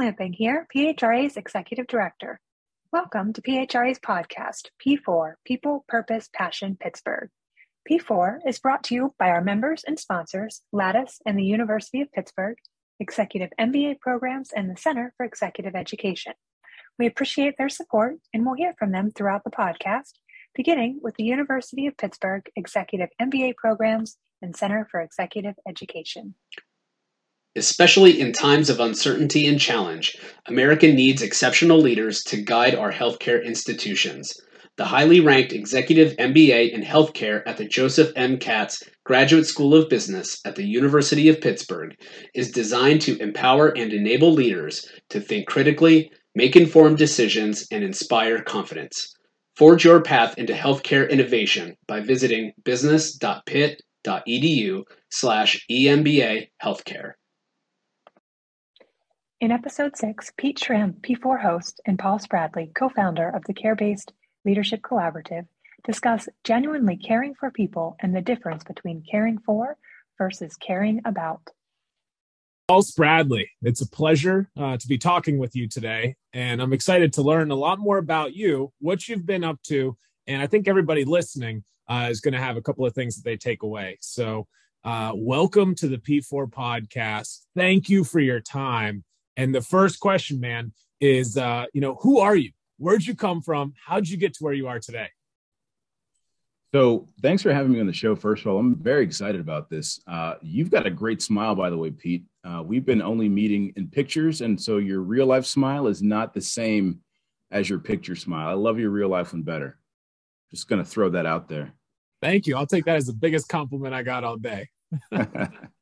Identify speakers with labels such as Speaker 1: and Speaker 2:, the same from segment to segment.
Speaker 1: Lamping here, PHRA's Executive Director. Welcome to PHRA's podcast, P4 People, Purpose, Passion, Pittsburgh. P4 is brought to you by our members and sponsors, Lattus and the University of Pittsburgh, Executive MBA programs, and the Center for Executive Education. We appreciate their support and we'll hear from them throughout the podcast, beginning with the University of Pittsburgh Executive MBA programs and Center for Executive Education.
Speaker 2: Especially in times of uncertainty and challenge, America needs exceptional leaders to guide our healthcare institutions. The highly ranked Executive MBA in Healthcare at the Joseph M. Katz Graduate School of Business at the University of Pittsburgh is designed to empower and enable leaders to think critically, make informed decisions, and inspire confidence. Forge your path into healthcare innovation by visiting business.pitt.edu slash EMBA healthcare.
Speaker 1: In episode six, Pete Schramm, P4 host, and Paul Spradley, co founder of the Care Based Leadership Collaborative, discuss genuinely caring for people and the difference between caring for versus caring about.
Speaker 3: Paul Spradley, it's a pleasure uh, to be talking with you today. And I'm excited to learn a lot more about you, what you've been up to. And I think everybody listening uh, is going to have a couple of things that they take away. So, uh, welcome to the P4 podcast. Thank you for your time. And the first question, man, is uh, you know, who are you? Where'd you come from? How'd you get to where you are today?
Speaker 4: So, thanks for having me on the show. First of all, I'm very excited about this. Uh, you've got a great smile, by the way, Pete. Uh, we've been only meeting in pictures, and so your real life smile is not the same as your picture smile. I love your real life one better. Just going to throw that out there.
Speaker 3: Thank you. I'll take that as the biggest compliment I got all day.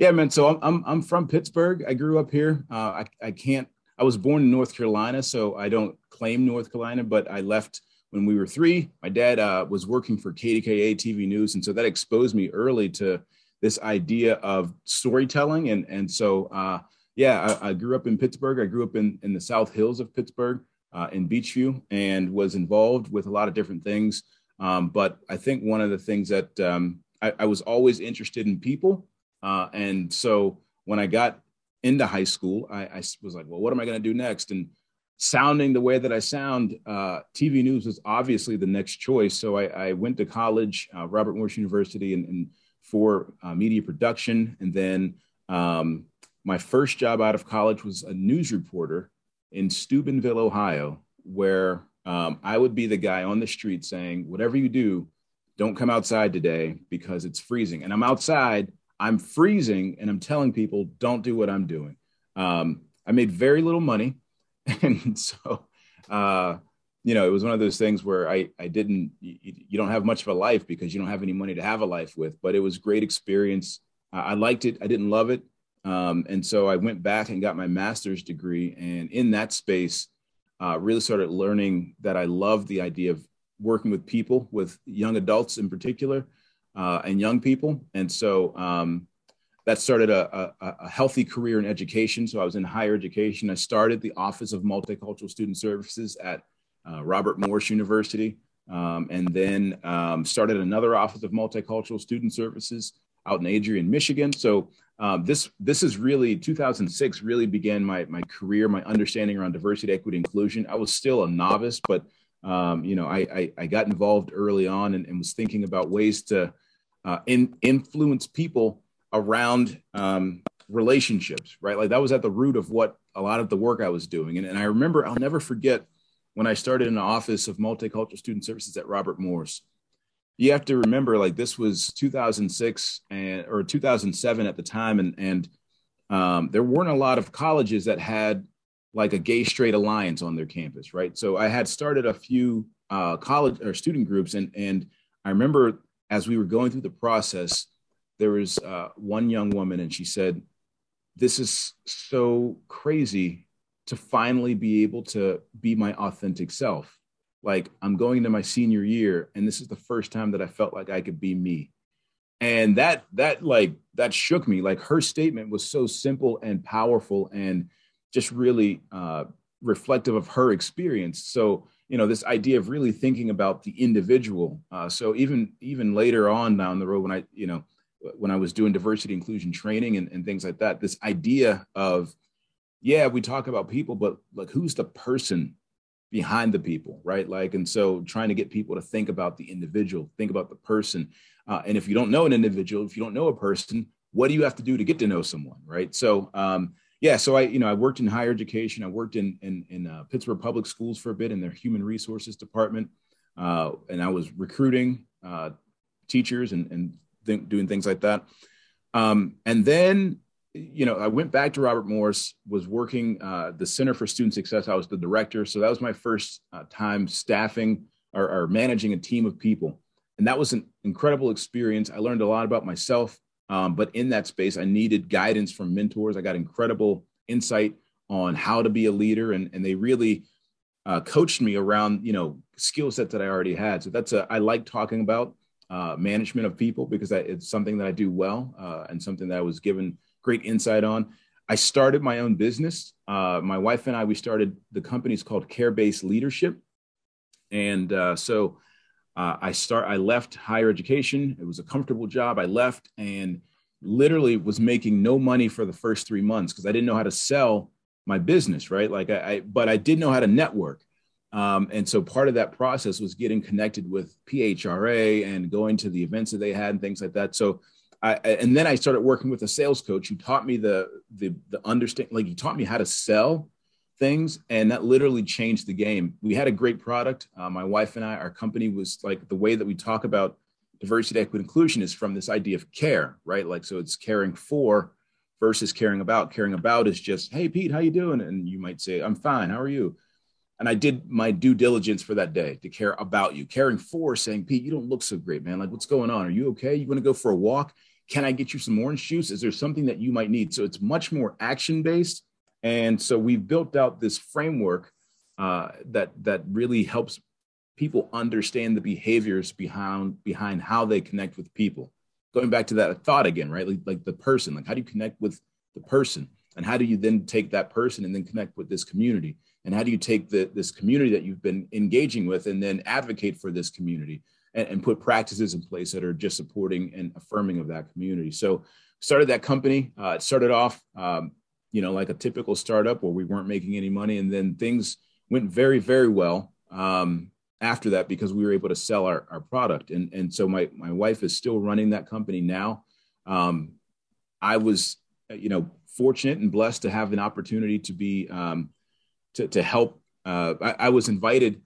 Speaker 4: Yeah, man. So I'm I'm, I'm from Pittsburgh. I grew up here. Uh, I I can't. I was born in North Carolina, so I don't claim North Carolina, but I left when we were three. My dad uh, was working for KDKA TV News, and so that exposed me early to this idea of storytelling. And and so uh, yeah, I, I, grew up in Pittsburgh. I grew up in in the South Hills of Pittsburgh, uh, in Beechview, and was involved with a lot of different things. Um, but I think one of the things that um, I, I was always interested in people uh, and so when I got into high school, I, I was like, well, what am I going to do next? And sounding the way that I sound, uh, TV news was obviously the next choice. So I, I went to college, uh, Robert Morris University, and, and for uh, media production. And then um, my first job out of college was a news reporter in Steubenville, Ohio, where um, I would be the guy on the street saying, whatever you do, don't come outside today because it's freezing. And I'm outside I'm freezing and I'm telling people don't do what I'm doing. Um, I made very little money, and so uh, you know it was one of those things where I I didn't you, you, don't have much of a life because you don't have any money to have a life with. But it was great experience. I liked it. I didn't love it, um, and so I went back and got my master's degree. And in that space, uh, really started learning that I love the idea of working with people, with young adults in particular uh, and young people. And so um, that started a, a, a, healthy career in education. So I was in higher education. I started the Office of Multicultural Student Services at uh, Robert Morris University, um, and then um, started another Office of Multicultural Student Services out in Adrian, Michigan. So um, this this is really 2006 really began my my career, my understanding around diversity, equity, inclusion. I was still a novice, but um, you know, I, I, I, got involved early on and, and was thinking about ways to uh, in, influence people around um, relationships, right? Like that was at the root of what a lot of the work I was doing. And, and I remember, I'll never forget when I started in the office of multicultural student services at Robert Morris. You have to remember, like this was 2006 and or 2007 at the time, and and um, there weren't a lot of colleges that had like a gay straight alliance on their campus, right? So I had started a few uh, college or student groups, and and I remember as we were going through the process, there was uh, one young woman, and she said, "This is so crazy to finally be able to be my authentic self. Like I'm going into my senior year, and this is the first time that I felt like I could be me." And that that like that shook me. Like her statement was so simple and powerful, and just really uh, reflective of her experience. So, you know, this idea of really thinking about the individual. Uh, so even even later on down the road, when I, you know, when I was doing diversity inclusion training and, and things like that, this idea of yeah, we talk about people, but like who's the person behind the people, right? Like, and so trying to get people to think about the individual, think about the person. Uh, and if you don't know an individual, if you don't know a person, what do you have to do to get to know someone, right? So, um, yeah, so I, you know, I worked in higher education. I worked in in, in uh, Pittsburgh Public Schools for a bit in their human resources department, uh, and I was recruiting uh, teachers and and th- doing things like that. Um, and then you know, I went back to Robert Morris, was working uh, the Center for Student Success. I was the director. So that was my first uh, time staffing or, or, managing a team of people. And that was an incredible experience. I learned a lot about myself. Um, but in that space, I needed guidance from mentors. I got incredible insight on how to be a leader. And, and they really uh, coached me around, you know, skill sets that I already had. So that's a, I like talking about uh, management of people because I, it's something that I do well uh, and something that I was given – great insight on. I started my own business. Uh, my wife and I, we started the company's called Care Based Leadership. And uh, so uh, I start, I left higher education. It was a comfortable job. I left and literally was making no money for the first three months because I didn't know how to sell my business, right? Like I, I but I did know how to network. Um, and so part of that process was getting connected with PHRA and going to the events that they had and things like that. So I, and then I started working with a sales coach who taught me the the the understand like he taught me how to sell things, and that literally changed the game. We had a great product. Uh, my wife and I, our company was like the way that we talk about diversity, equity, inclusion is from this idea of care, right? Like so, it's caring for versus caring about. Caring about is just, hey Pete, how you doing? And you might say, I'm fine. How are you? and I did my due diligence for that day to care about you. Caring for saying, Pete, you don't look so great, man. Like, what's going on? Are you okay? You want to go for a walk? Can I get you some orange juice? Is there something that you might need? So it's much more action based. And so we've built out this framework uh, that that really helps people understand the behaviors behind behind how they connect with people. Going back to that thought again, right? Like, like the person, like how do you connect with the person? And how do you then take that person and then connect with this community? And how do you take the, this community that you've been engaging with and then advocate for this community? and, and put practices in place that are just supporting and affirming of that community. So started that company. Uh, it started off, um, you know, like a typical startup where we weren't making any money, and then things went very, very well um, after that because we were able to sell our, our product. And and so my my wife is still running that company now. Um, I was, you know, fortunate and blessed to have an opportunity to be um, to to help. Uh, I, I was invited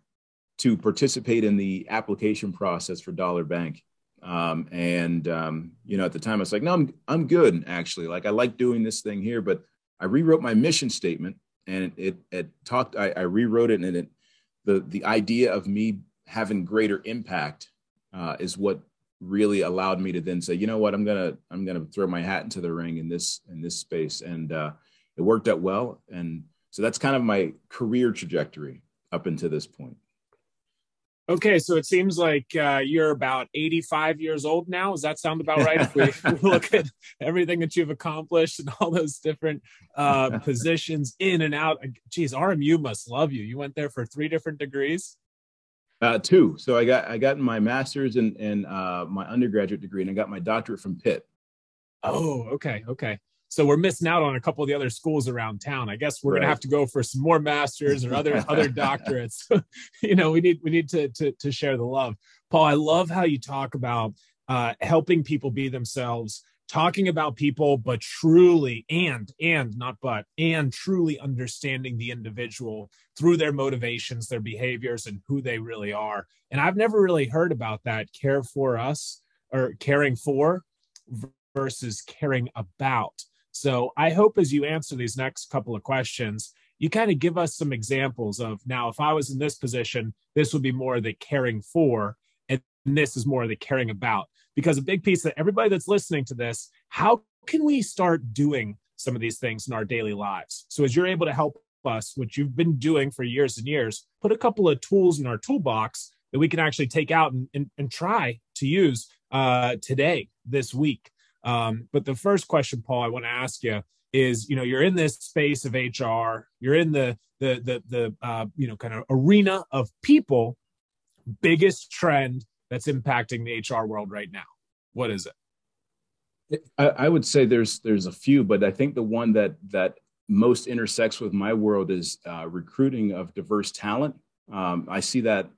Speaker 4: to participate in the application process for Dollar Bank. Um, and um, you know, at the time, I was like, "No, I'm I'm good. Actually, like I like doing this thing here." But I rewrote my mission statement, and it it talked. I, I rewrote it, and it the the idea of me having greater impact uh, is what really allowed me to then say, "You know what? I'm gonna I'm gonna throw my hat into the ring in this in this space," and uh, it worked out well. And so that's kind of my career trajectory up until this point.
Speaker 3: Okay, so it seems like uh, you're about 85 years old now. Does that sound about right? if we look at everything that you've accomplished and all those different uh, positions in and out. Geez, RMU must love you. You went there for three different degrees.
Speaker 4: Uh, two. So I got I got my master's and and uh, my undergraduate degree, and I got my doctorate from Pitt.
Speaker 3: Oh, okay, okay so we're missing out on a couple of the other schools around town. I guess we're right. gonna have to go for some more masters or other other doctorates. you know, we need we need to, to to share the love. Paul, I love how you talk about uh, helping people be themselves, talking about people, but truly and and not but and truly understanding the individual through their motivations, their behaviors, and who they really are. And I've never really heard about that care for us or caring for versus caring about. So I hope as you answer these next couple of questions, you kind of give us some examples of now, if I was in this position, this would be more the caring for, and this is more of the caring about. Because a big piece that everybody that's listening to this, how can we start doing some of these things in our daily lives? So as you're able to help us, which you've been doing for years and years, put a couple of tools in our toolbox that we can actually take out and, and, and try to use uh, today, this week. Um, but the first question, Paul, I want to ask you is, you know, you're in this space of HR, you're in the the the the uh, you know kind of arena of people. Biggest trend that's impacting the HR world right now. What is it?
Speaker 4: I, I would say there's there's a few, but I think the one that that most intersects with my world is uh, recruiting of diverse talent. Um, I see that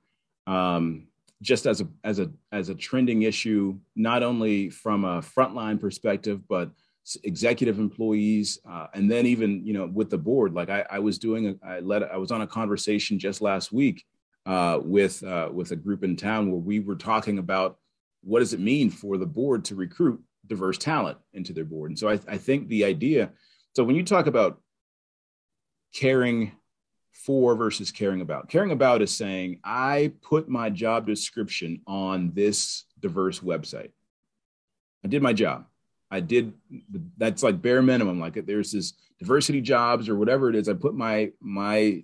Speaker 4: um, just as a as a as a trending issue, not only from a frontline perspective, but executive employees, uh, and then even you know with the board. Like I, I was doing, a, I led, I was on a conversation just last week uh, with uh, with a group in town where we were talking about what does it mean for the board to recruit diverse talent into their board. And so I, I think the idea. So when you talk about caring for versus caring about. Caring about is saying, I put my job description on this diverse website. I did my job. I did that's like bare minimum. Like there's this diversity jobs or whatever it is. I put my my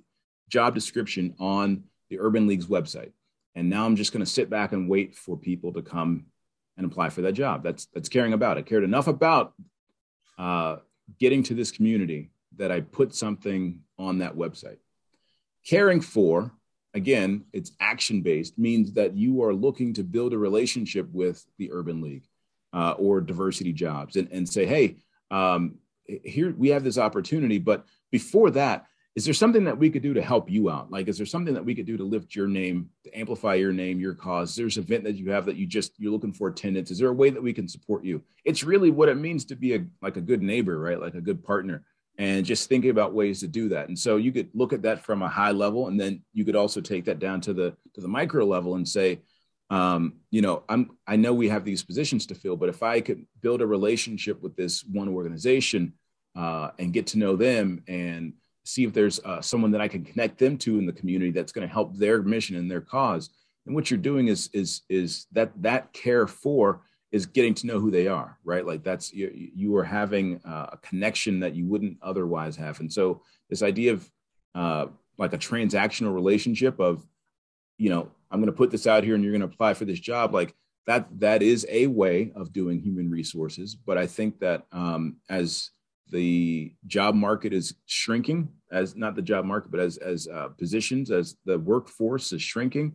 Speaker 4: job description on the Urban League's website. And now I'm just going to sit back and wait for people to come and apply for that job. That's that's caring about. I cared enough about uh, getting to this community that I put something on that website. Caring for, again, it's action based, means that you are looking to build a relationship with the Urban League uh, or diversity jobs and, and say, hey, um, here we have this opportunity. But before that, is there something that we could do to help you out? Like, is there something that we could do to lift your name, to amplify your name, your cause? There's an event that you have that you just you're looking for attendance. Is there a way that we can support you? It's really what it means to be a like a good neighbor, right? Like a good partner and just thinking about ways to do that. And so you could look at that from a high level, and then you could also take that down to the to the micro level and say, um, you know, I'm I know we have these positions to fill, but if I could build a relationship with this one organization uh, and get to know them and see if there's uh, someone that I can connect them to in the community that's going to help their mission and their cause. And what you're doing is is is that that care for is getting to know who they are, right? Like that's you, you are having uh, a connection that you wouldn't otherwise have. And so this idea of uh, like a transactional relationship of, you know, I'm going to put this out here and you're going to apply for this job, like that that is a way of doing human resources. But I think that um, as the job market is shrinking, as not the job market, but as as uh, positions, as the workforce is shrinking,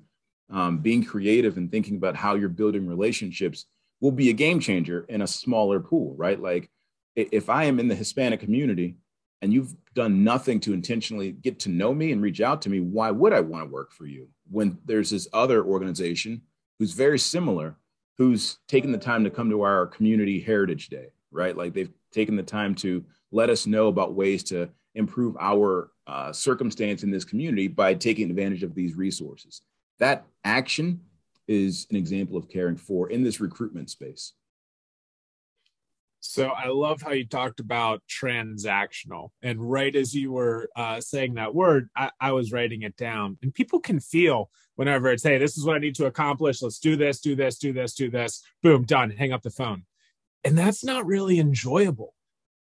Speaker 4: um, being creative and thinking about how you're building relationships will be a game changer in a smaller pool, right? Like if I am in the Hispanic community and you've done nothing to intentionally get to know me and reach out to me, why would I want to work for you when there's this other organization who's very similar, who's taken the time to come to our community heritage day, right? Like they've taken the time to let us know about ways to improve our uh, circumstance in this community by taking advantage of these resources. That action is an example of caring for in this recruitment space.
Speaker 3: So I love how you talked about transactional. And right as you were uh, saying that word, I, I, was writing it down. And people can feel whenever it's, hey, this is what I need to accomplish. Let's do this, do this, do this, do this. Boom, done. Hang up the phone. And that's not really enjoyable.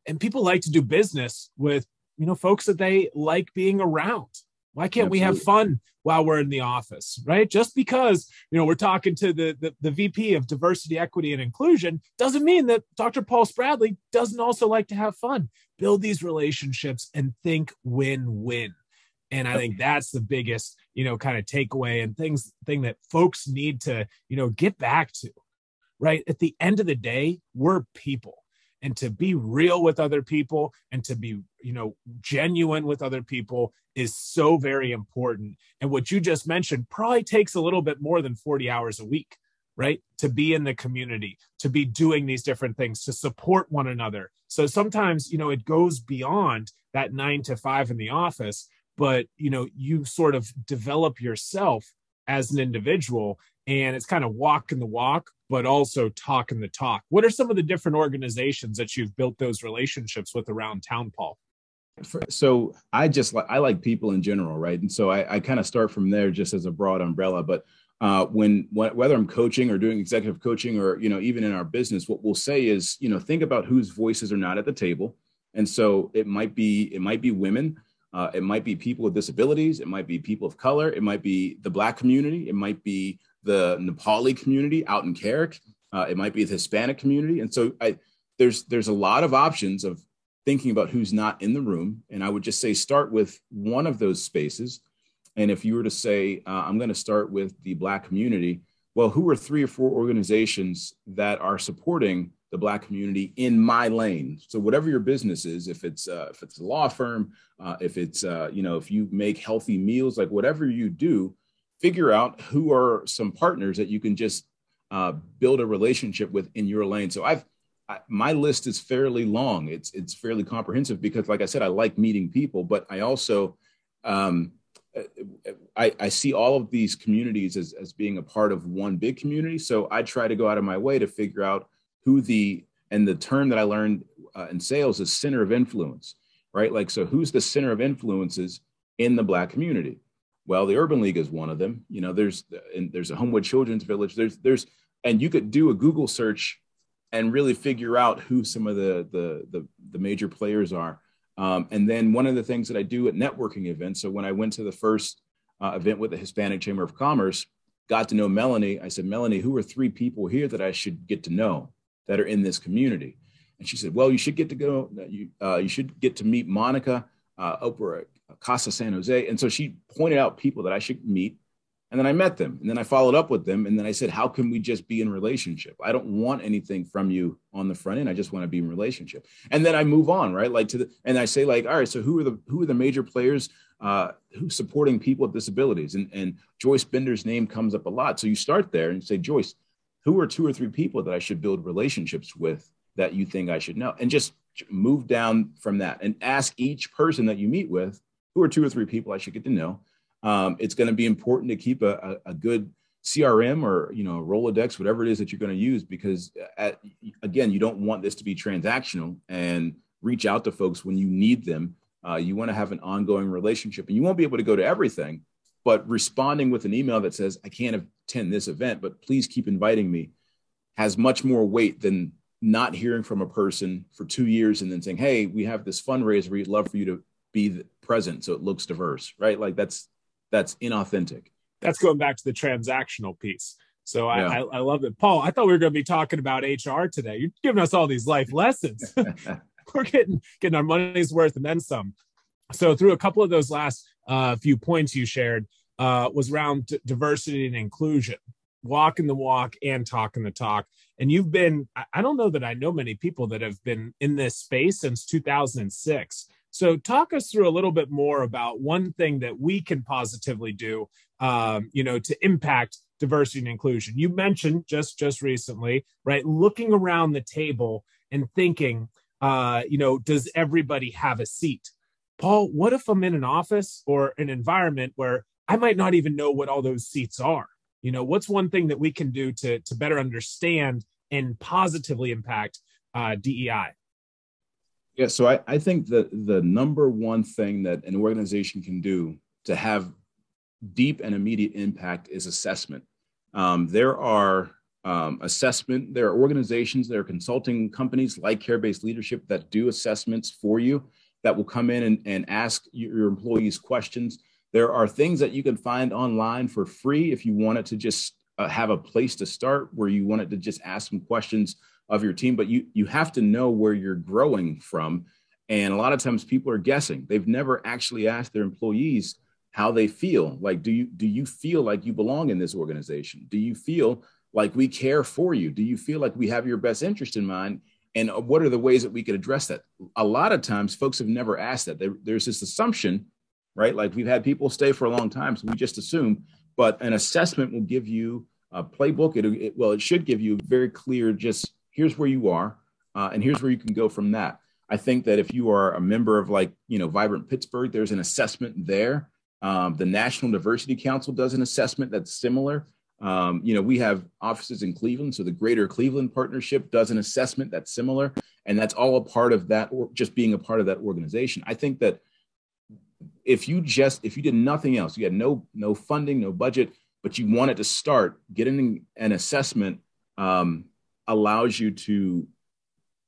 Speaker 3: And people like to do business with, you know, folks that they like being around. Why can't Absolutely. we have fun while we're in the office, right? Just because you know we're talking to the, the, the VP of diversity, equity, and inclusion doesn't mean that Dr. Paul Spradley doesn't also like to have fun. Build these relationships and think win-win. And I think that's the biggest, you know, kind of takeaway and things thing that folks need to, you know, get back to. Right. At the end of the day, we're people and to be real with other people and to be you know genuine with other people is so very important. And what you just mentioned probably takes a little bit more than 40 hours a week right? To be in the community to be doing these different things to support one another. So sometimes you know it goes beyond that 9 to 5 in the office but you know you sort of develop yourself as an individual and it's kind of walking the walk but also talking the talk. What are some of the different organizations that you've built those relationships with around town paul?
Speaker 4: So i just like i like people in general right? And so i, I kind of start from there just as a broad umbrella. But uh, when whether i'm coaching or doing executive coaching or you know even in our business what we'll say is you know think about whose voices are not at the table. And so it might be it might be women uh, it might be people with disabilities it might be people of color it might be the black community it might be the Nepali community out in Carrick. Uh, it might be the Hispanic community, and so I, there's there's a lot of options of thinking about who's not in the room. And I would just say start with one of those spaces. And if you were to say uh, I'm going to start with the Black community, well, who are three or four organizations that are supporting the black community in my lane. So whatever your business is, if it's uh, if it's a law firm, uh, if it's uh, you know if you make healthy meals, like whatever you do, figure out who are some partners that you can just uh, build a relationship with in your lane. So I've I, my list is fairly long. It's it's fairly comprehensive because, like I said, I like meeting people, but I also um, I, I, see all of these communities as, as being a part of one big community. So I try to go out of my way to figure out who the and the term that I learned uh, in sales is center of influence, right? Like, so who's the center of influences in the Black community? Well, the Urban League is one of them. You know, there's and there's a Homewood Children's Village. There's there's and you could do a Google search and really figure out who some of the the the, the major players are. Um, and then one of the things that I do at networking events. So when I went to the first uh, event with the Hispanic Chamber of Commerce, got to know Melanie. I said, Melanie, who are three people here that I should get to know that are in this community? And she said, Well, you should get to go. You uh, you should get to meet Monica uh, Oprah Casa San Jose. And so she pointed out people that I should meet and then I met them and then I followed up with them. And then I said, how can we just be in relationship? I don't want anything from you on the front end. I just want to be in relationship. And then I move on, right? Like to the, and I say like, all right, so who are the, who are the major players uh, who's supporting people with disabilities? And, and Joyce Bender's name comes up a lot. So you start there and say, Joyce, who are two or three people that I should build relationships with that you think I should know? And just move down from that and ask each person that you meet with, who are two or three people I should get to know um, it's going to be important to keep a, a, a, good CRM or you know Rolodex, whatever it is that you're going to use, because at, again, you don't want this to be transactional and reach out to folks when you need them. Uh, you want to have an ongoing relationship, and you won't be able to go to everything, but responding with an email that says, "I can't attend this event, but please keep inviting me," has much more weight than not hearing from a person for two years and then saying, "Hey, we have this fundraiser. We'd love for you to be present, so it looks diverse." Right? Like that's that's inauthentic.
Speaker 3: That's going back to the transactional piece. So I, yeah. I, I, love it. Paul, I thought we were going to be talking about HR today. You're giving us all these life lessons. we're getting getting our money's worth and then some. So through a couple of those last uh, few points you shared uh, was around d- diversity and inclusion, walking the walk and talking the talk. And you've been, I don't know that I know many people that have been in this space since 2006. So, talk us through a little bit more about one thing that we can positively do, um, you know, to impact diversity and inclusion. You mentioned just just recently, right? Looking around the table and thinking, uh, you know, does everybody have a seat? Paul, what if I'm in an office or an environment where I might not even know what all those seats are? You know, what's one thing that we can do to to better understand and positively impact uh, DEI?
Speaker 4: Yeah, so I, I think that the number one thing that an organization can do to have deep and immediate impact is assessment. Um, there are um, assessment, there are organizations, there are consulting companies like Care Based Leadership that do assessments for you that will come in and, and ask your employees questions. There are things that you can find online for free if you wanted to just uh, have a place to start where you wanted to just ask some questions of your team, but you you have to know where you're growing from. And a lot of times people are guessing. They've never actually asked their employees how they feel. Like, do you do you feel like you belong in this organization? Do you feel like we care for you? Do you feel like we have your best interest in mind? And uh, what are the ways that we could address that? A lot of times, folks have never asked that. There, there's this assumption, right? Like we've had people stay for a long time, so we just assume. But an assessment will give you a playbook. It, it well, it should give you very clear, just here's where you are, uh, and here's where you can go from that. I think that if you are a member of like, you know, Vibrant Pittsburgh, there's an assessment there. Um, the National Diversity Council does an assessment that's similar. Um, you know, we have offices in Cleveland, so the Greater Cleveland Partnership does an assessment that's similar, and that's all a part of that, or just being a part of that organization. I think that if you just if you did nothing else, you had no no funding, no budget, but you wanted to start getting an assessment um, allows you to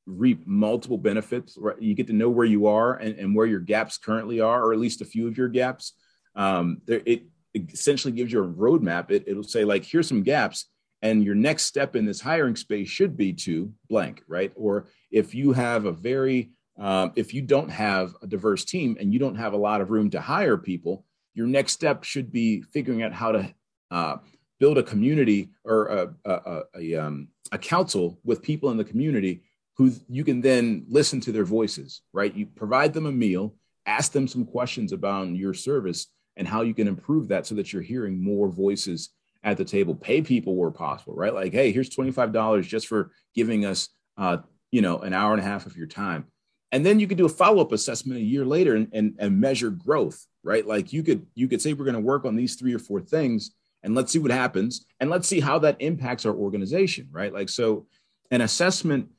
Speaker 4: reap multiple benefits. Right? You get to know where you are and, and, where your gaps currently are, or at least a few of your gaps. Um, there, it, essentially gives you a roadmap. It, it'll say like, here's some gaps, and your next step in this hiring space should be to blank, right? Or if you have a very um, if you don't have a diverse team and you don't have a lot of room to hire people, your next step should be figuring out how to uh, build a community or a, a, a, um, a council with people in the community who you can then listen to their voices, right? You provide them a meal, ask them some questions about your service and how you can improve that so that you're hearing more voices at the table. Pay people where possible, right? Like, hey, here's $25 just for giving us, uh, you know, an hour and a half of your time. And then you could do a follow-up assessment a year later and, and, and measure growth, right? Like you could you could say we're going to work on these three or four things and let's see what happens and let's see how that impacts our organization right? Like so an assessment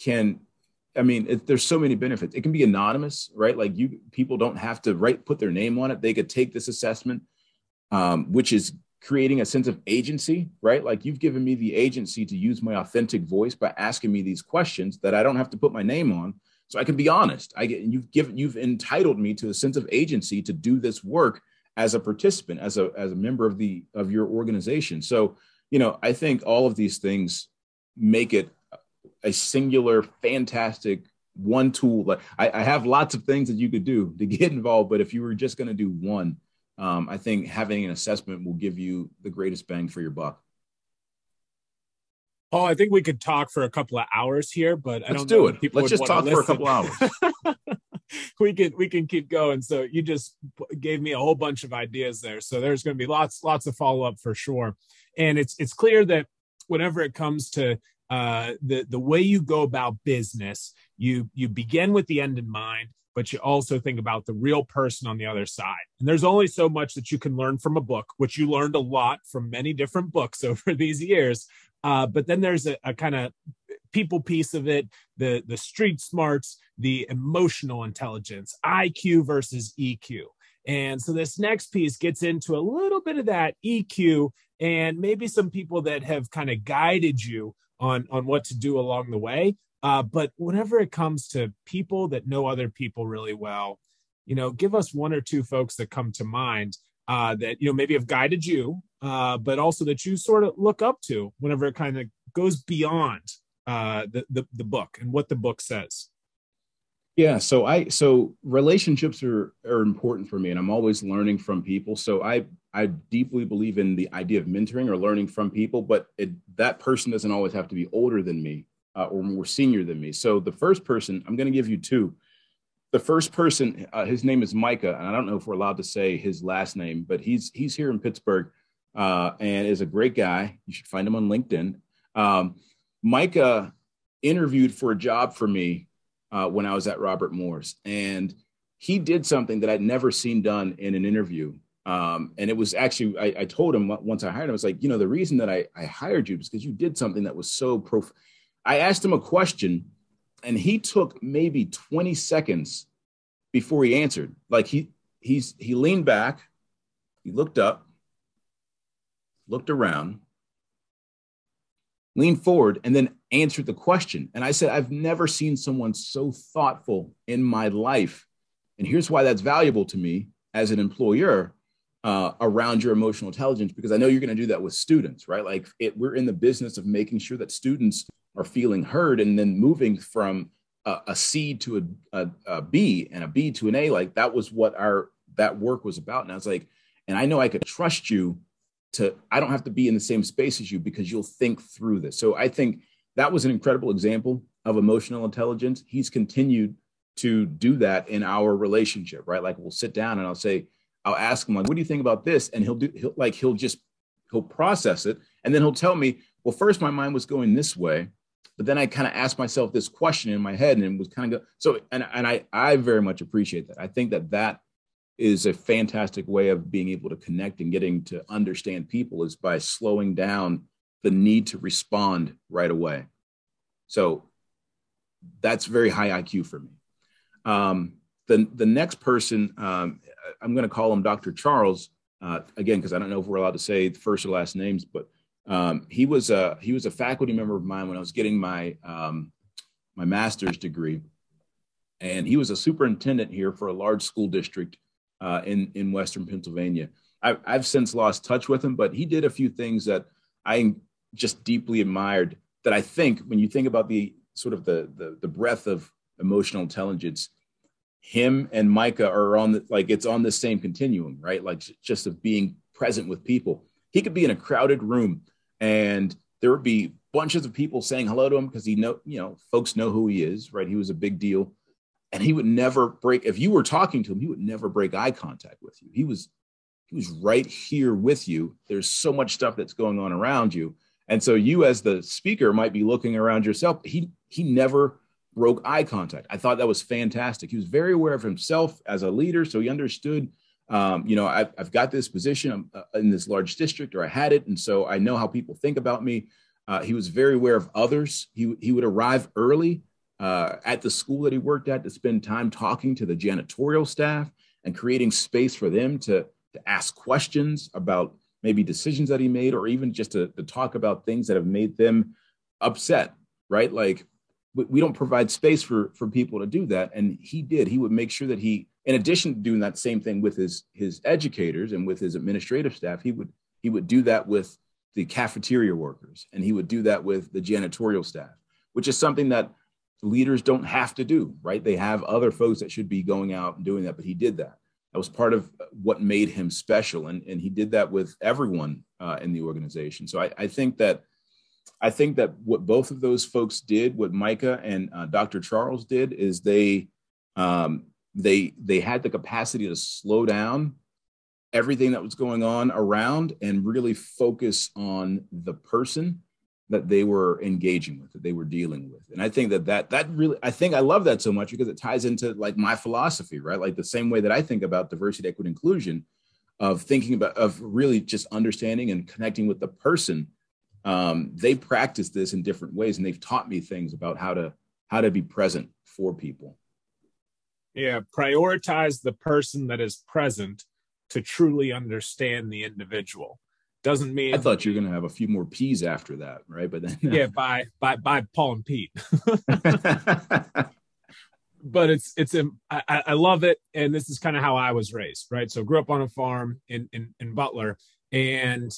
Speaker 4: can i mean it, there's so many benefits. It can be anonymous right? Like you people don't have to write put their name on it. They could take this assessment um, which is creating a sense of agency right? Like you've given me the agency to use my authentic voice by asking me these questions that i don't have to put my name on so i can be honest. I get you've given you've entitled me to a sense of agency to do this work as a participant, as a as a member of the of your organization. So, you know, I think all of these things make it a singular, fantastic one tool. Like I, I have lots of things that you could do to get involved, but if you were just going to do one, um, I think having an assessment will give you the greatest bang for your buck.
Speaker 3: Oh, I think we could talk for a couple of hours here, but
Speaker 4: I
Speaker 3: don't
Speaker 4: do it. Let's just talk for a couple hours.
Speaker 3: we can we can keep going. So you just gave me a whole bunch of ideas there. So there's going to be lots lots of follow up for sure. And it's it's clear that whenever it comes to uh, the the way you go about business, you you begin with the end in mind, but you also think about the real person on the other side. And there's only so much that you can learn from a book, which you learned a lot from many different books over these years. Uh, but then there's a, a kind of people piece of it, the the street smarts, the emotional intelligence, IQ versus EQ. And so this next piece gets into a little bit of that EQ and maybe some people that have kind of guided you on on what to do along the way. Uh, but whenever it comes to people that know other people really well, you know, give us one or two folks that come to mind uh, that you know maybe have guided you, uh, but also that you sort of look up to whenever it kind of goes beyond uh, the, the the book and what the book says.
Speaker 4: Yeah, so I so relationships are are important for me, and I'm always learning from people. So I I deeply believe in the idea of mentoring or learning from people, but it, that person doesn't always have to be older than me uh, or more senior than me. So the first person I'm going to give you two the first person, uh, his name is Micah, and I don't know if we're allowed to say his last name, but he's he's here in Pittsburgh uh, and is a great guy. You should find him on LinkedIn. Um, Micah interviewed for a job for me uh, when I was at Robert Morris, and he did something that I'd never seen done in an interview. Um, and it was actually I, I, told him once I hired him, I was like, you know, the reason that I, I hired you is because you did something that was so prof. I asked him a question and he took maybe 20 seconds before he answered. Like he he's he leaned back, he looked up, looked around, leaned forward, and then answered the question. And I said, I've never seen someone so thoughtful in my life. And here's why that's valuable to me as an employer uh, around your emotional intelligence, because I know you're going to do that with students, right? Like it, we're in the business of making sure that students are feeling heard and then moving from a, a C to a, a, a B and a B to an A. Like that was what our that work was about. And I was like, and I know I could trust you to. I don't have to be in the same space as you because you'll think through this. So I think that was an incredible example of emotional intelligence. He's continued to do that in our relationship, right? Like we'll sit down and I'll say, I'll ask him like, what do you think about this? And he'll do he'll like he'll just he'll process it and then he'll tell me, well, first my mind was going this way but then I kind of asked myself this question in my head and it was kind of so and and I I very much appreciate that. I think that that is a fantastic way of being able to connect and getting to understand people is by slowing down the need to respond right away. So that's very high IQ for me. Um, the the next person um, I'm going to call him Dr. Charles uh, again because I don't know if we're allowed to say the first or last names, but um, he was a he was a faculty member of mine when I was getting my um, my master's degree, and he was a superintendent here for a large school district uh, in in Western Pennsylvania. I've, I've since lost touch with him, but he did a few things that I just deeply admired. That I think when you think about the sort of the the, the breadth of emotional intelligence, him and Micah are on the like it's on the same continuum, right? Like just of being present with people he could be in a crowded room and there would be bunches of people saying hello to him because he know, you know, folks know who he is, right? He was a big deal. And he would never break if you were talking to him, he would never break eye contact with you. He was he was right here with you. There's so much stuff that's going on around you. And so you as the speaker might be looking around yourself. He he never broke eye contact. I thought that was fantastic. He was very aware of himself as a leader, so he understood um, you know, I've, I've, got this position uh, in this large district, or I had it, and so I know how people think about me. Uh, he was very aware of others. He he would arrive early uh, at the school that he worked at to spend time talking to the janitorial staff and creating space for them to to ask questions about maybe decisions that he made, or even just to, to talk about things that have made them upset. Right, like we don't provide space for for people to do that, and he did. He would make sure that he in addition to doing that same thing with his his educators and with his administrative staff, he would he would do that with the cafeteria workers and he would do that with the janitorial staff, which is something that leaders don't have to do, right? They have other folks that should be going out and doing that, but he did that. That was part of what made him special, and and he did that with everyone uh, in the organization. So I, I think that I think that what both of those folks did, what Micah and uh, Dr. Charles did, is they um, they they had the capacity to slow down everything that was going on around and really focus on the person that they were engaging with that they were dealing with. And i think that that that really i think i love that so much because it ties into like my philosophy right? Like the same way that i think about diversity equity inclusion of thinking about of really just understanding and connecting with the person um, they practice this in different ways and they've taught me things about how to how to be present for people.
Speaker 3: Yeah, prioritize the person that is present to truly understand the individual. Doesn't mean
Speaker 4: I thought you were going to have a few more P's after that, right? But then
Speaker 3: yeah, by by by Paul and Pete. but it's it's I, I love it, and this is kind of how I was raised, right? So grew up on a farm in in, in Butler, and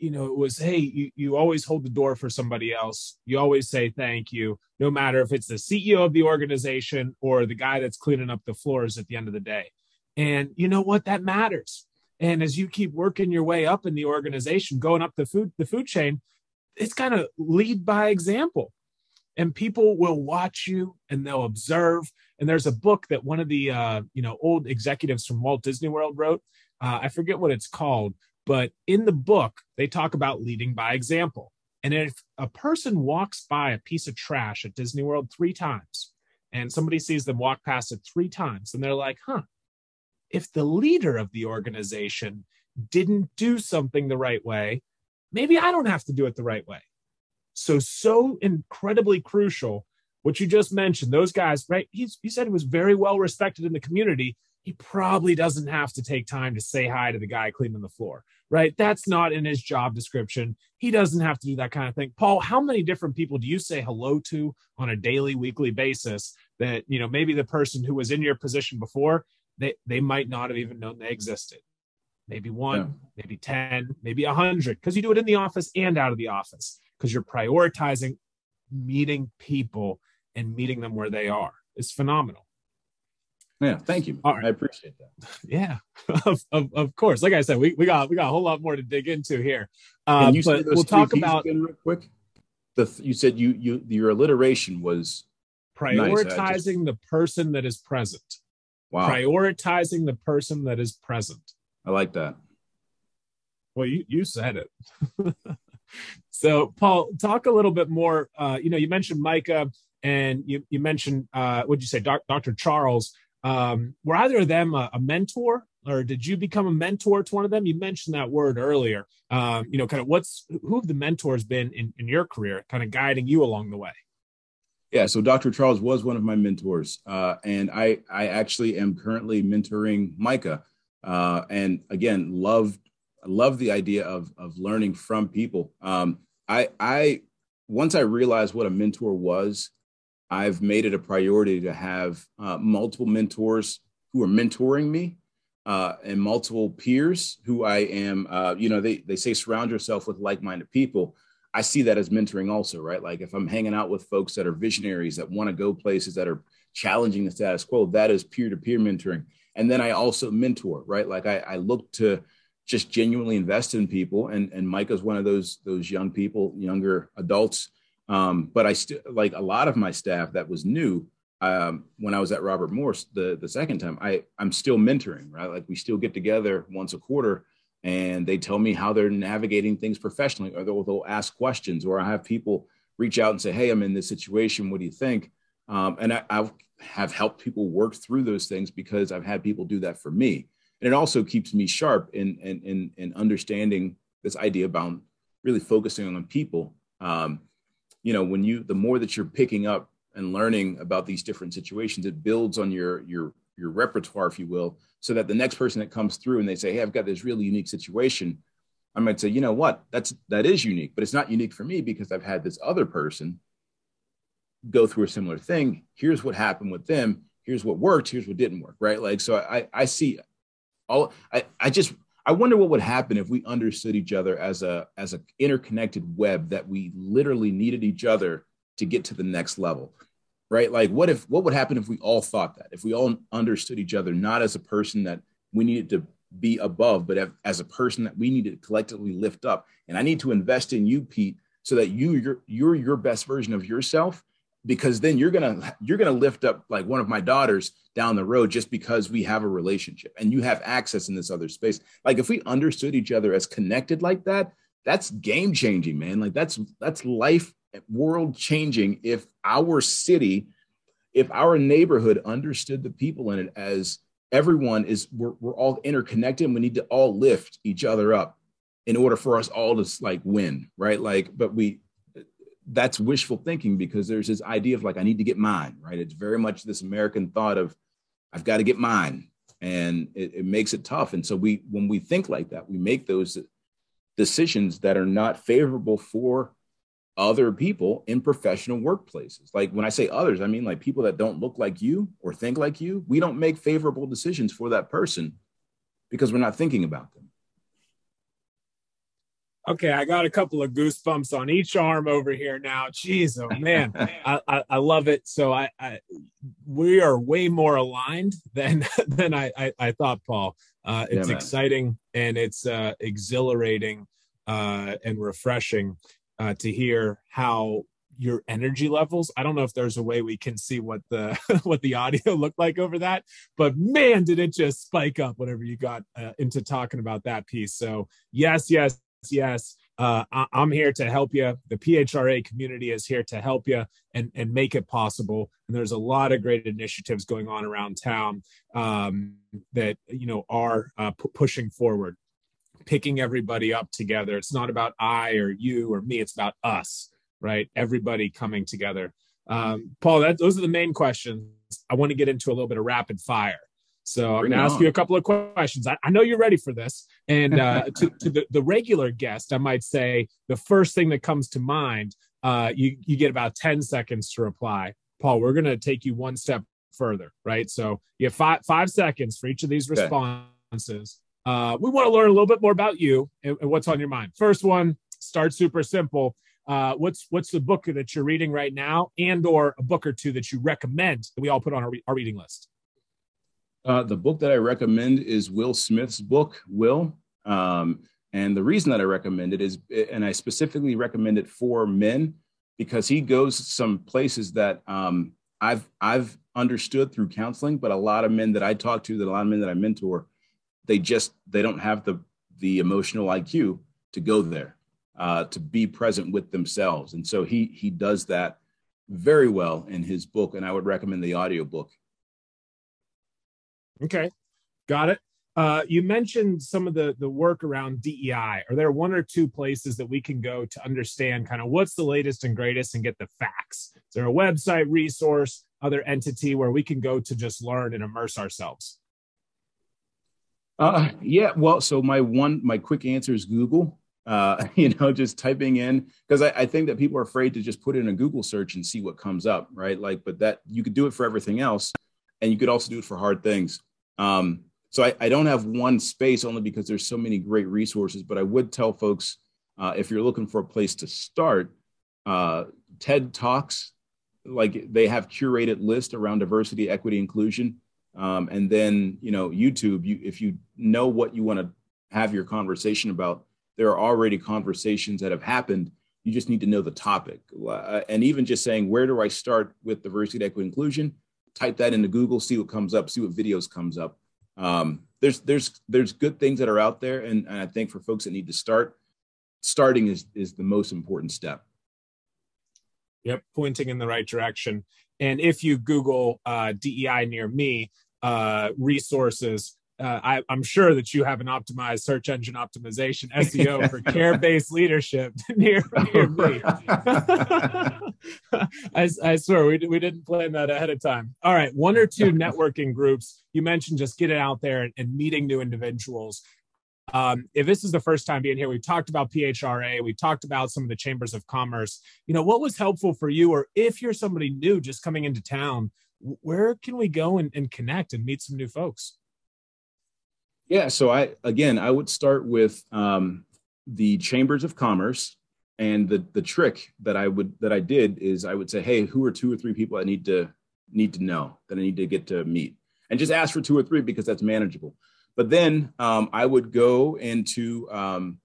Speaker 3: you know, it was, hey, you, you always hold the door for somebody else. You always say thank you, no matter if it's the CEO of the organization or the guy that's cleaning up the floors at the end of the day. And you know what? That matters. And as you keep working your way up in the organization, going up the food the food chain, it's kind of lead by example. And people will watch you and they'll observe. And there's a book that one of the uh, you know old executives from Walt Disney World wrote. Uh, I forget what it's called, but in the book, they talk about leading by example. And if a person walks by a piece of trash at Disney World three times and somebody sees them walk past it three times, and they're like, huh, if the leader of the organization didn't do something the right way, maybe I don't have to do it the right way. So, so incredibly crucial what you just mentioned. Those guys, right? He's, he said he was very well respected in the community he probably doesn't have to take time to say hi to the guy cleaning the floor, right? That's not in his job description. He doesn't have to do that kind of thing. Paul, how many different people do you say hello to on a daily, weekly basis that, you know, maybe the person who was in your position before, they, they might not have even known they existed? Maybe one, yeah. maybe 10, maybe a hundred, because you do it in the office and out of the office, because you're prioritizing meeting people and meeting them where they are. It's phenomenal.
Speaker 4: Yeah, thank you. Right. I appreciate that.
Speaker 3: Yeah, of, of, of, course. Like I said, we, we got we got a whole lot more to dig into here. Um, but we'll talk about
Speaker 4: real quick. The you said you you your alliteration was
Speaker 3: prioritizing nice. just... the person that is present. Wow. Prioritizing the person that is present.
Speaker 4: I like that.
Speaker 3: Well, you you said it. so, Paul, talk a little bit more. Uh, you know, you mentioned Micah, and you you mentioned uh, what did you say, Doc, Dr. Charles. Um, were either of them a, a, mentor, or did you become a mentor to one of them? You mentioned that word earlier. Um, you know, kind of what's who have the mentors been in, in your career, kind of guiding you along the way?
Speaker 4: Yeah, so Dr. Charles was one of my mentors, uh, and I I actually am currently mentoring Micah, uh, and again love love the idea of of learning from people. Um, I I once I realized what a mentor was, I've made it a priority to have uh, multiple mentors who are mentoring me uh, and multiple peers who I am, uh, you know, they, they say surround yourself with like minded people. I see that as mentoring also, right? Like if I'm hanging out with folks that are visionaries that want to go places that are challenging the status quo, that is peer to peer mentoring. And then I also mentor, right? Like I, I look to just genuinely invest in people. And and Micah's one of those those young people, younger adults. Um, but I still like a lot of my staff that was new um, when I was at Robert Morris the the second time. I I'm still mentoring, right? Like we still get together once a quarter and they tell me how they're navigating things professionally, or they'll, they'll ask questions, or I have people reach out and say, "Hey, I'm in this situation. What do you think?" Um, and I, I have helped people work through those things because I've had people do that for me, and it also keeps me sharp in in in, in understanding this idea about really focusing on people. Um, you know, when you the more that you're picking up and learning about these different situations, it builds on your your your repertoire, if you will, so that the next person that comes through and they say, "Hey, I've got this really unique situation," I might say, "You know what? That's that is unique, but it's not unique for me because I've had this other person go through a similar thing. Here's what happened with them. Here's what worked. Here's what didn't work. Right? Like, so I I see all. I I just I wonder what would happen if we understood each other as a as an interconnected web that we literally needed each other to get to the next level right? Like, what if what would happen if we all thought that? If we all understood each other not as a person that we needed to be above, but as a person that we needed to collectively lift up. And I need to invest in you, Pete, so that you you're you're your best version of yourself. Because then you're gonna you're gonna lift up like one of my daughters down the road just because we have a relationship and you have access in this other space. Like if we understood each other as connected like that, that's game changing, man. Like that's that's life world changing if our city, if our neighborhood understood the people in it as everyone is, we're, we're all interconnected and we need to all lift each other up in order for us all to like win, right? Like, but we, that's wishful thinking because there's this idea of like, I need to get mine, right? It's very much this American thought of, I've got to get mine. And it, it makes it tough. And so we, when we think like that, we make those decisions that are not favorable for other people in professional workplaces. Like when I say others, I mean like people that don't look like you or think like you. We don't make favorable decisions for that person because we're not thinking about them.
Speaker 3: Okay, I got a couple of goosebumps on each arm over here now. Jeez, oh man, I, I, I, love it. So I, I, we are way more aligned than than I I, I thought, Paul. Uh, it's yeah, exciting and it's uh, exhilarating uh, and refreshing uh, to hear how your energy levels. I don't know if there's a way we can see what the what the audio looked like over that, but man, did it just spike up whenever you got uh, into talking about that piece. So yes, yes, yes. Uh, I- am here to help you. The PHRA community is here to help you and and make it possible. And there's a lot of great initiatives going on around town um, that you know are uh, p- pushing forward picking everybody up together. It's not about I or you or me. It's about us, right? Everybody coming together. Um, Paul, that, those are the main questions. I want to get into a little bit of rapid fire. So I'm going to ask you a couple of questions. I, I, know you're ready for this. And uh, to, to the, the, regular guest, I might say the first thing that comes to mind, uh, you, you get about 10 seconds to reply. Paul, we're going to take you one step further, right? So you have five, five seconds for each of these responses. Uh, we want to learn a little bit more about you and, and, what's on your mind. First one, start super simple. Uh, what's what's the book that you're reading right now, and or a book or two that you recommend that we all put on our, our reading list?
Speaker 4: Uh, the book that I recommend is Will Smith's book, Will. Um, and the reason that I recommend it is, and I specifically recommend it for men, because he goes some places that um, I've I've understood through counseling, but a lot of men that I talk to, that a lot of men that I mentor, they just they don't have the the emotional IQ to go there, uh, to be present with themselves. And so he he does that very well in his book, and I would recommend the audiobook.
Speaker 3: Okay, got it. Uh, you mentioned some of the the work around DEI. Are there one or two places that we can go to understand kind of what's the latest and greatest and get the facts? Is there a website, resource, other entity where we can go to just learn and immerse ourselves?
Speaker 4: Uh, yeah, well, so my one, my quick answer is Google. Uh, you know, just typing in because I, I, think that people are afraid to just put in a Google search and see what comes up, right? Like, but that you could do it for everything else, and you could also do it for hard things. Um, so I, I don't have one space only because there's so many great resources. But I would tell folks uh, if you're looking for a place to start, uh, TED Talks, like they have curated list around diversity, equity, inclusion um, and then you know youtube you if you know what you want to have your conversation about. There are already conversations that have happened. You just need to know the topic. Uh, and even just saying, where do I start with diversity, equity, inclusion? Type that into Google, see what comes up, see what videos comes up. Um, there's there's there's good things that are out there, and, and I think for folks that need to start, starting is is the most important step.
Speaker 3: Yep, pointing in the right direction. And if you Google uh, DEI near me uh, resources, uh, I, am sure that you have an optimized search engine optimization SEO for care based leadership near, near me. I, I, swear we, we didn't plan that ahead of time. All right, one or two networking groups. You mentioned just getting out there and, and meeting new individuals. Um, if this is the first time being here, we've talked about PHRA, we've talked about some of the chambers of commerce. You know, what was helpful for you, or if you're somebody new just coming into town, where can we go and, and connect and meet some new folks?
Speaker 4: Yeah, so I again, I would start with um, the chambers of commerce, and the the trick that I would that I did is I would say, hey, who are two or three people I need to need to know that I need to get to meet, and just ask for two or three because that's manageable. But then um, I would go into, um,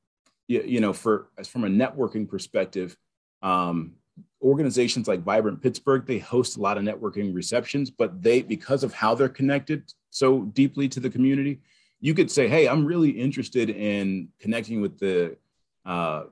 Speaker 4: you, you, know, for as from a networking perspective, um, organizations like Vibrant Pittsburgh, they host a lot of networking receptions, but they, because of how they're connected so deeply to the community, you could say, hey, I'm really interested in connecting with the uh,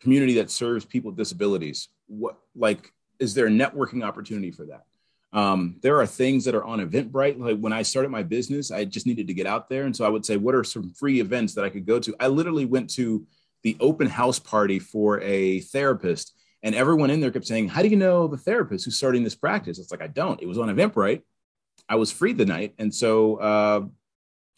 Speaker 4: community that serves people with disabilities. What, like, is there a networking opportunity for that? Um, there are things that are on Eventbrite. Like when I started my business, I just needed to get out there. And so I would say, what are some free events that I could go to? I literally went to the open house party for a therapist, and everyone in there kept saying, How do you know the therapist who's starting this practice? It's like, I don't. It was on Eventbrite. I was free the night. And so uh,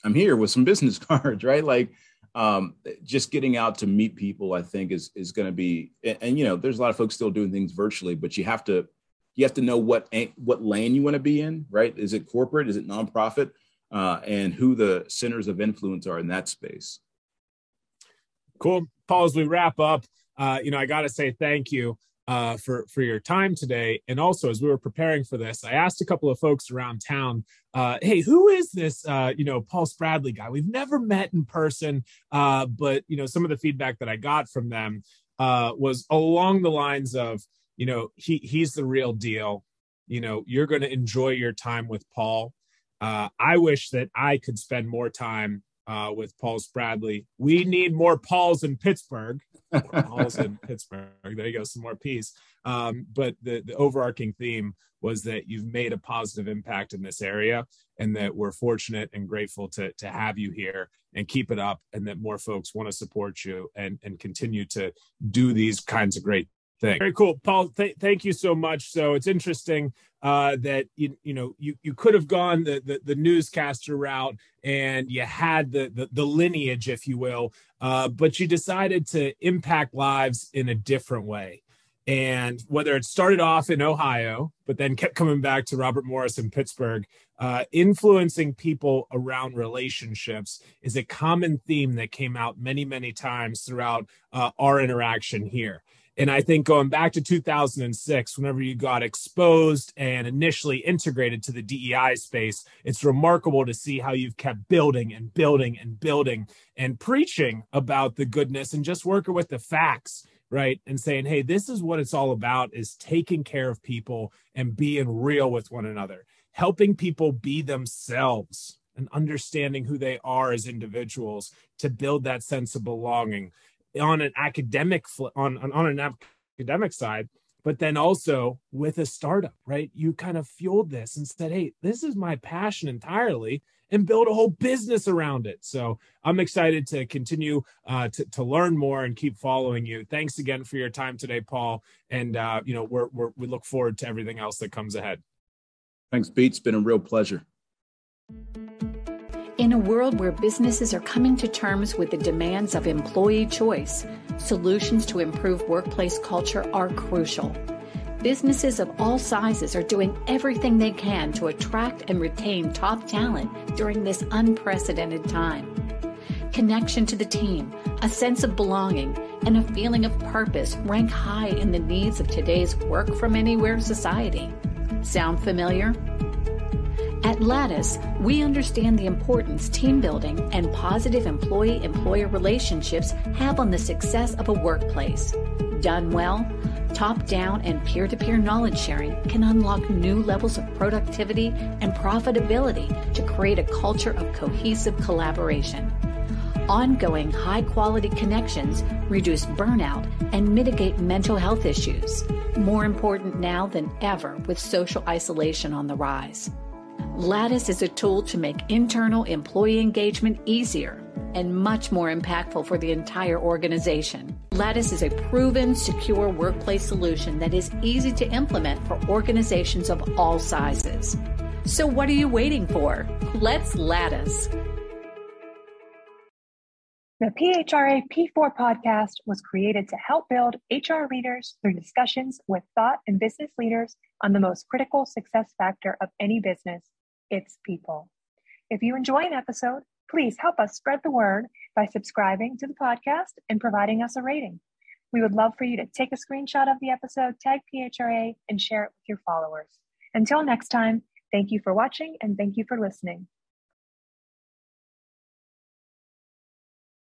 Speaker 4: I'm here with some business cards, right? Like, um, just getting out to meet people, I think is is going to be, and, and, you know, there's a lot of folks still doing things virtually, but you have to you have to know what what lane you want to be in, right? Is it corporate? Is it nonprofit? Uh, and who the centers of influence are in that space.
Speaker 3: Cool, Paul. As we wrap up, uh, you know, I got to say thank you uh, for for your time today, and also as we were preparing for this, I asked a couple of folks around town, uh, "Hey, who is this? Uh, you know, Paul Spradley guy? We've never met in person, uh, but you know, some of the feedback that I got from them uh, was along the lines of." you know, he he's the real deal. You know, you're going to enjoy your time with Paul. Uh, I wish that I could spend more time uh, with Paul Spradley. We need more Pauls in Pittsburgh. Pauls in Pittsburgh. There you go, some more peace. Um, but the, the overarching theme was that you've made a positive impact in this area and that we're fortunate and grateful to, to have you here and keep it up and that more folks want to support you and, and continue to do these kinds of great things. Very cool, Paul. Th- thank you so much. So it's interesting uh, that you you know you you could have gone the, the, the newscaster route and you had the the, the lineage, if you will, uh, but you decided to impact lives in a different way. And whether it started off in Ohio, but then kept coming back to Robert Morris in Pittsburgh, uh, influencing people around relationships is a common theme that came out many, many times throughout uh, our interaction here. And I think going back to 2006, whenever you got exposed and initially integrated to the DEI space, it's remarkable to see how you've kept building and building and building and preaching about the goodness and just working with the facts right? And saying hey this is what it's all about is taking care of people and being real with one another helping people be themselves and understanding who they are as individuals to build that sense of belonging on an academic on, on an academic side but then also with a startup right? You kind of fueled this and said hey this is my passion entirely and build a whole business around it. So i'm excited to continue uh, to, to learn more and keep following you. Thanks again for your time today paul. And uh, you know we're, we're we look forward to everything else that comes ahead.
Speaker 4: Thanks pete. It's been a real pleasure
Speaker 5: in a world where businesses are coming to terms with the demands of employee choice, solutions to improve workplace culture are crucial. Businesses of all sizes are doing everything they can to attract and retain top talent during this unprecedented time. Connection to the team, a sense of belonging, and a feeling of purpose rank high in the needs of today's work from anywhere society. Sound familiar? At At Lattus, we understand the importance team building and positive employee employer relationships have on the success of a workplace. Done well, top down and peer to peer knowledge sharing can unlock new levels of productivity and profitability to create a culture of cohesive collaboration. Ongoing high quality connections reduce burnout and mitigate mental health issues, more important now than ever with social isolation on the rise. Lattus is a tool to make internal employee engagement easier and much more impactful for the entire organization. Lattus is a proven, secure workplace solution that is easy to implement for organizations of all sizes. So, what are you waiting for? Let's Lattus.
Speaker 1: The PHRA P4 podcast was created to help build HR leaders through discussions with thought and business leaders on the most critical success factor of any business its people. If you enjoy an episode, please help us spread the word by subscribing to the podcast and providing us a rating. We would love for you to take a screenshot of the episode, tag PHRA, and share it with your followers. Until next time, thank you for watching and thank you for listening.